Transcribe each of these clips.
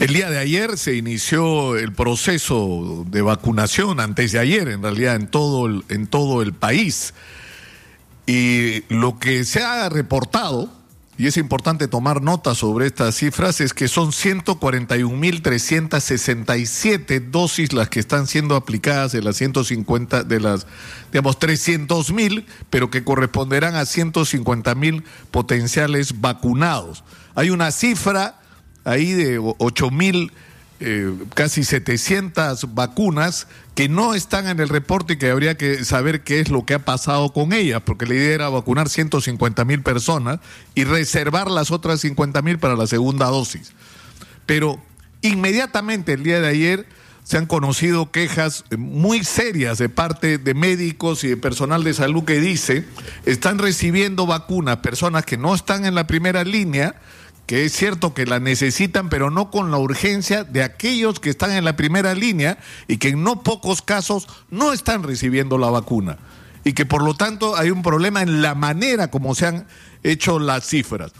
El día de ayer se inició el proceso de vacunación, antes de ayer en realidad, en todo el, en todo el país. Y lo que se ha reportado, y es importante tomar nota sobre estas cifras, es que son 141.367 dosis las que están siendo aplicadas de las 150, de las, digamos, 300.000, pero que corresponderán a 150.000 potenciales vacunados. Hay una cifra ahí de 8 mil, eh, casi 700 vacunas que no están en el reporte y que habría que saber qué es lo que ha pasado con ellas, porque la idea era vacunar 150 mil personas y reservar las otras 50 mil para la segunda dosis. Pero inmediatamente el día de ayer se han conocido quejas muy serias de parte de médicos y de personal de salud que dice están recibiendo vacunas personas que no están en la primera línea que es cierto que la necesitan, pero no con la urgencia de aquellos que están en la primera línea y que en no pocos casos no están recibiendo la vacuna. Y que por lo tanto hay un problema en la manera como se han hecho las cifras.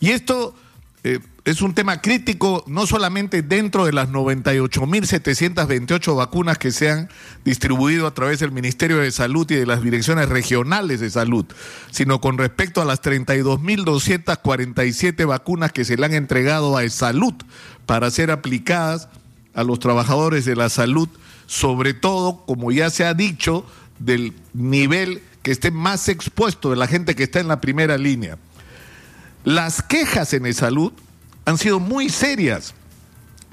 Y esto eh, es un tema crítico no solamente dentro de las 98.728 vacunas que se han distribuido a través del Ministerio de Salud y de las direcciones regionales de salud, sino con respecto a las 32.247 vacunas que se le han entregado a salud para ser aplicadas a los trabajadores de la salud, sobre todo, como ya se ha dicho, del nivel que esté más expuesto de la gente que está en la primera línea. Las quejas en el salud han sido muy serias,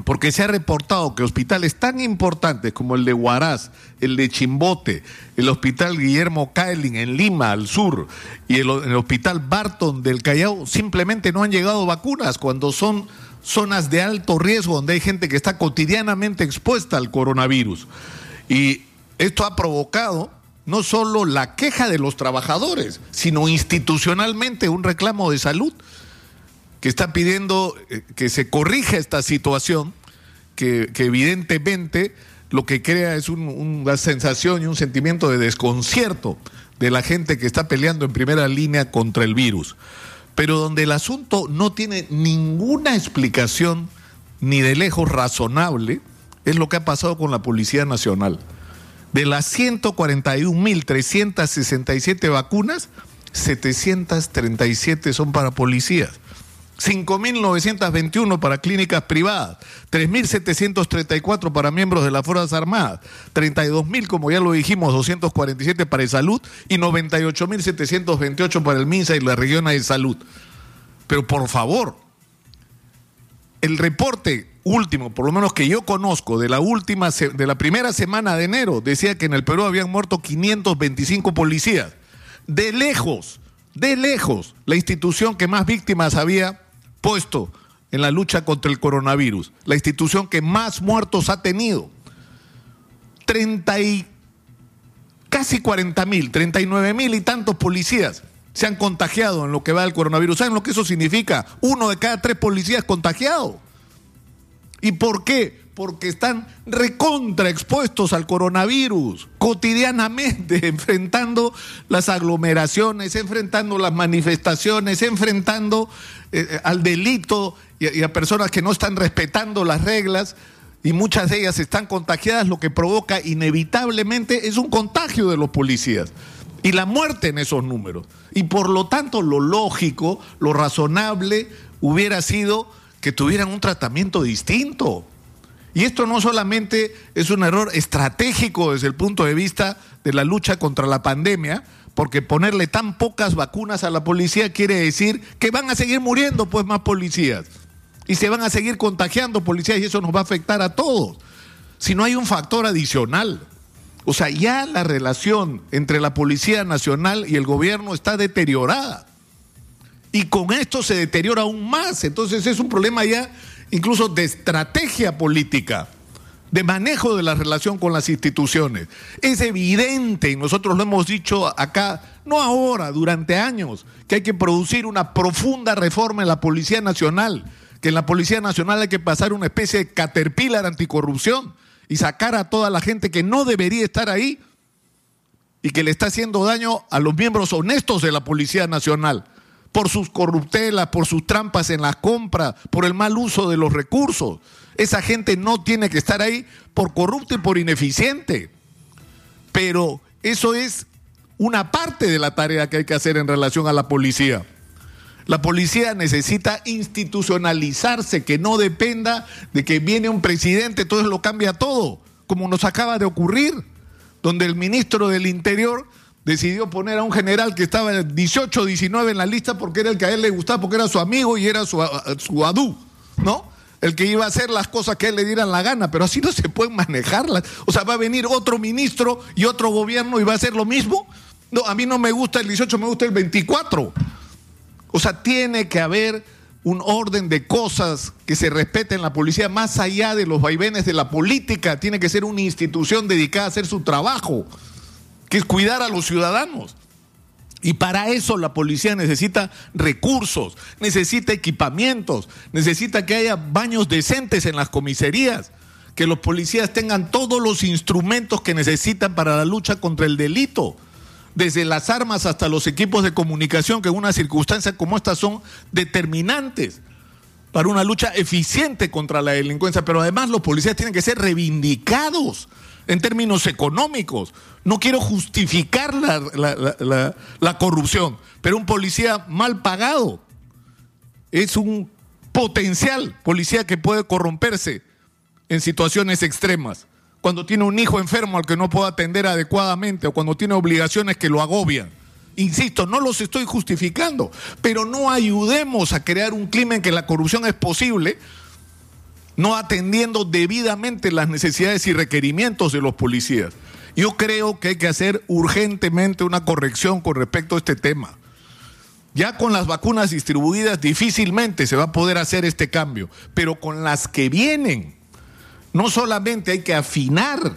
porque se ha reportado que hospitales tan importantes como el de Huaraz, el de Chimbote, el hospital Guillermo Kaelin en Lima, al sur, y el, hospital Barton del Callao, simplemente no han llegado vacunas cuando son zonas de alto riesgo donde hay gente que está cotidianamente expuesta al coronavirus. Y esto ha provocado no solo la queja de los trabajadores, sino institucionalmente un reclamo de salud que está pidiendo eh, que se corrija esta situación, que, evidentemente lo que crea es un, una sensación y un sentimiento de desconcierto de la gente que está peleando en primera línea contra el virus, pero donde el asunto no tiene ninguna explicación ni de lejos razonable, es lo que ha pasado con la Policía Nacional. De las 141.367 vacunas, 737 son para policías. 5.921 para clínicas privadas, 3.734 para miembros de las Fuerzas Armadas, 32.000, como ya lo dijimos, 247 para el salud y 98.728 para el MINSA y la región de salud. Pero por favor, el reporte último, por lo menos que yo conozco, de la última, de la primera semana de enero, decía que en el Perú habían muerto 525 policías. De lejos, de lejos, la institución que más víctimas había puesto en la lucha contra el coronavirus, la institución que más muertos ha tenido. 30 y casi 40 mil, 39 mil y tantos policías se han contagiado en lo que va del coronavirus. ¿Saben lo que eso significa? Uno de cada tres policías contagiado. ¿Y por qué? Porque están recontra expuestos al coronavirus cotidianamente, enfrentando las aglomeraciones, enfrentando las manifestaciones, enfrentando eh, al delito y a personas que no están respetando las reglas y muchas de ellas están contagiadas, lo que provoca inevitablemente es un contagio de los policías y la muerte en esos números. Y por lo tanto, lo lógico, lo razonable hubiera sido que tuvieran un tratamiento distinto. Y esto no solamente es un error estratégico desde el punto de vista de la lucha contra la pandemia, porque ponerle tan pocas vacunas a la policía quiere decir que van a seguir muriendo pues más policías y se van a seguir contagiando policías y eso nos va a afectar a todos. Si no hay un factor adicional, o sea, ya la relación entre la Policía Nacional y el gobierno está deteriorada. Y con esto se deteriora aún más. Entonces es un problema ya incluso de estrategia política, de manejo de la relación con las instituciones. Es evidente, y nosotros lo hemos dicho acá, no ahora, durante años, que hay que producir una profunda reforma en la Policía Nacional, que en la Policía Nacional hay que pasar una especie de caterpillar anticorrupción y sacar a toda la gente que no debería estar ahí y que le está haciendo daño a los miembros honestos de la Policía Nacional por sus corruptelas, por sus trampas en las compras, por el mal uso de los recursos. Esa gente no tiene que estar ahí por corrupto y por ineficiente. Pero eso es una parte de la tarea que hay que hacer en relación a la policía. La policía necesita institucionalizarse, que no dependa de que viene un presidente, entonces lo cambia todo, como nos acaba de ocurrir, donde el ministro del Interior decidió poner a un general que estaba 18, 19 en la lista porque era el que a él le gustaba, porque era su amigo y era su, su adú, ¿no? El que iba a hacer las cosas que a él le dieran la gana, pero así no se pueden manejarlas. O sea, va a venir otro ministro y otro gobierno y va a hacer lo mismo. No, a mí no me gusta el 18, me gusta el 24. O sea, tiene que haber un orden de cosas que se respeten en la policía más allá de los vaivenes de la política. Tiene que ser una institución dedicada a hacer su trabajo que es cuidar a los ciudadanos. Y para eso la policía necesita recursos, necesita equipamientos, necesita que haya baños decentes en las comisarías, que los policías tengan todos los instrumentos que necesitan para la lucha contra el delito, desde las armas hasta los equipos de comunicación, que en una circunstancia como esta son determinantes para una lucha eficiente contra la delincuencia. Pero además los policías tienen que ser reivindicados en términos económicos. No quiero justificar la, corrupción, pero un policía mal pagado es un potencial policía que puede corromperse en situaciones extremas. Cuando tiene un hijo enfermo al que no puede atender adecuadamente o cuando tiene obligaciones que lo agobian. Insisto, no los estoy justificando, pero no ayudemos a crear un clima en que la corrupción es posible no atendiendo debidamente las necesidades y requerimientos de los policías. Yo creo que hay que hacer urgentemente una corrección con respecto a este tema. Ya con las vacunas distribuidas difícilmente se va a poder hacer este cambio, pero con las que vienen, no solamente hay que afinar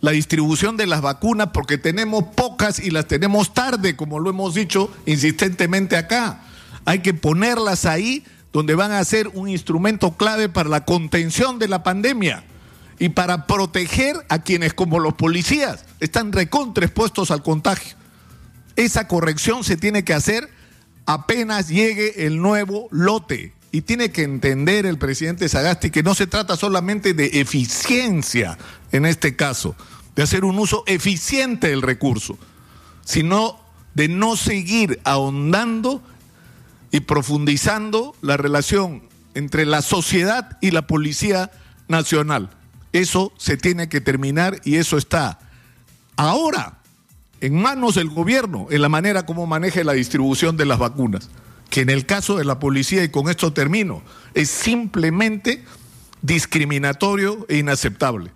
la distribución de las vacunas porque tenemos pocas y las tenemos tarde, como lo hemos dicho insistentemente acá. Hay que ponerlas ahí donde van a ser un instrumento clave para la contención de la pandemia y para proteger a quienes como los policías están recontraexpuestos al contagio. Esa corrección se tiene que hacer apenas llegue el nuevo lote. Y tiene que entender el presidente Sagasti que no se trata solamente de eficiencia en este caso, de hacer un uso eficiente del recurso, sino de no seguir ahondando y profundizando la relación entre la sociedad y la Policía Nacional. Eso se tiene que terminar y eso está ahora en manos del gobierno en la manera como maneje la distribución de las vacunas, que en el caso de la policía, y con esto termino, es simplemente discriminatorio e inaceptable.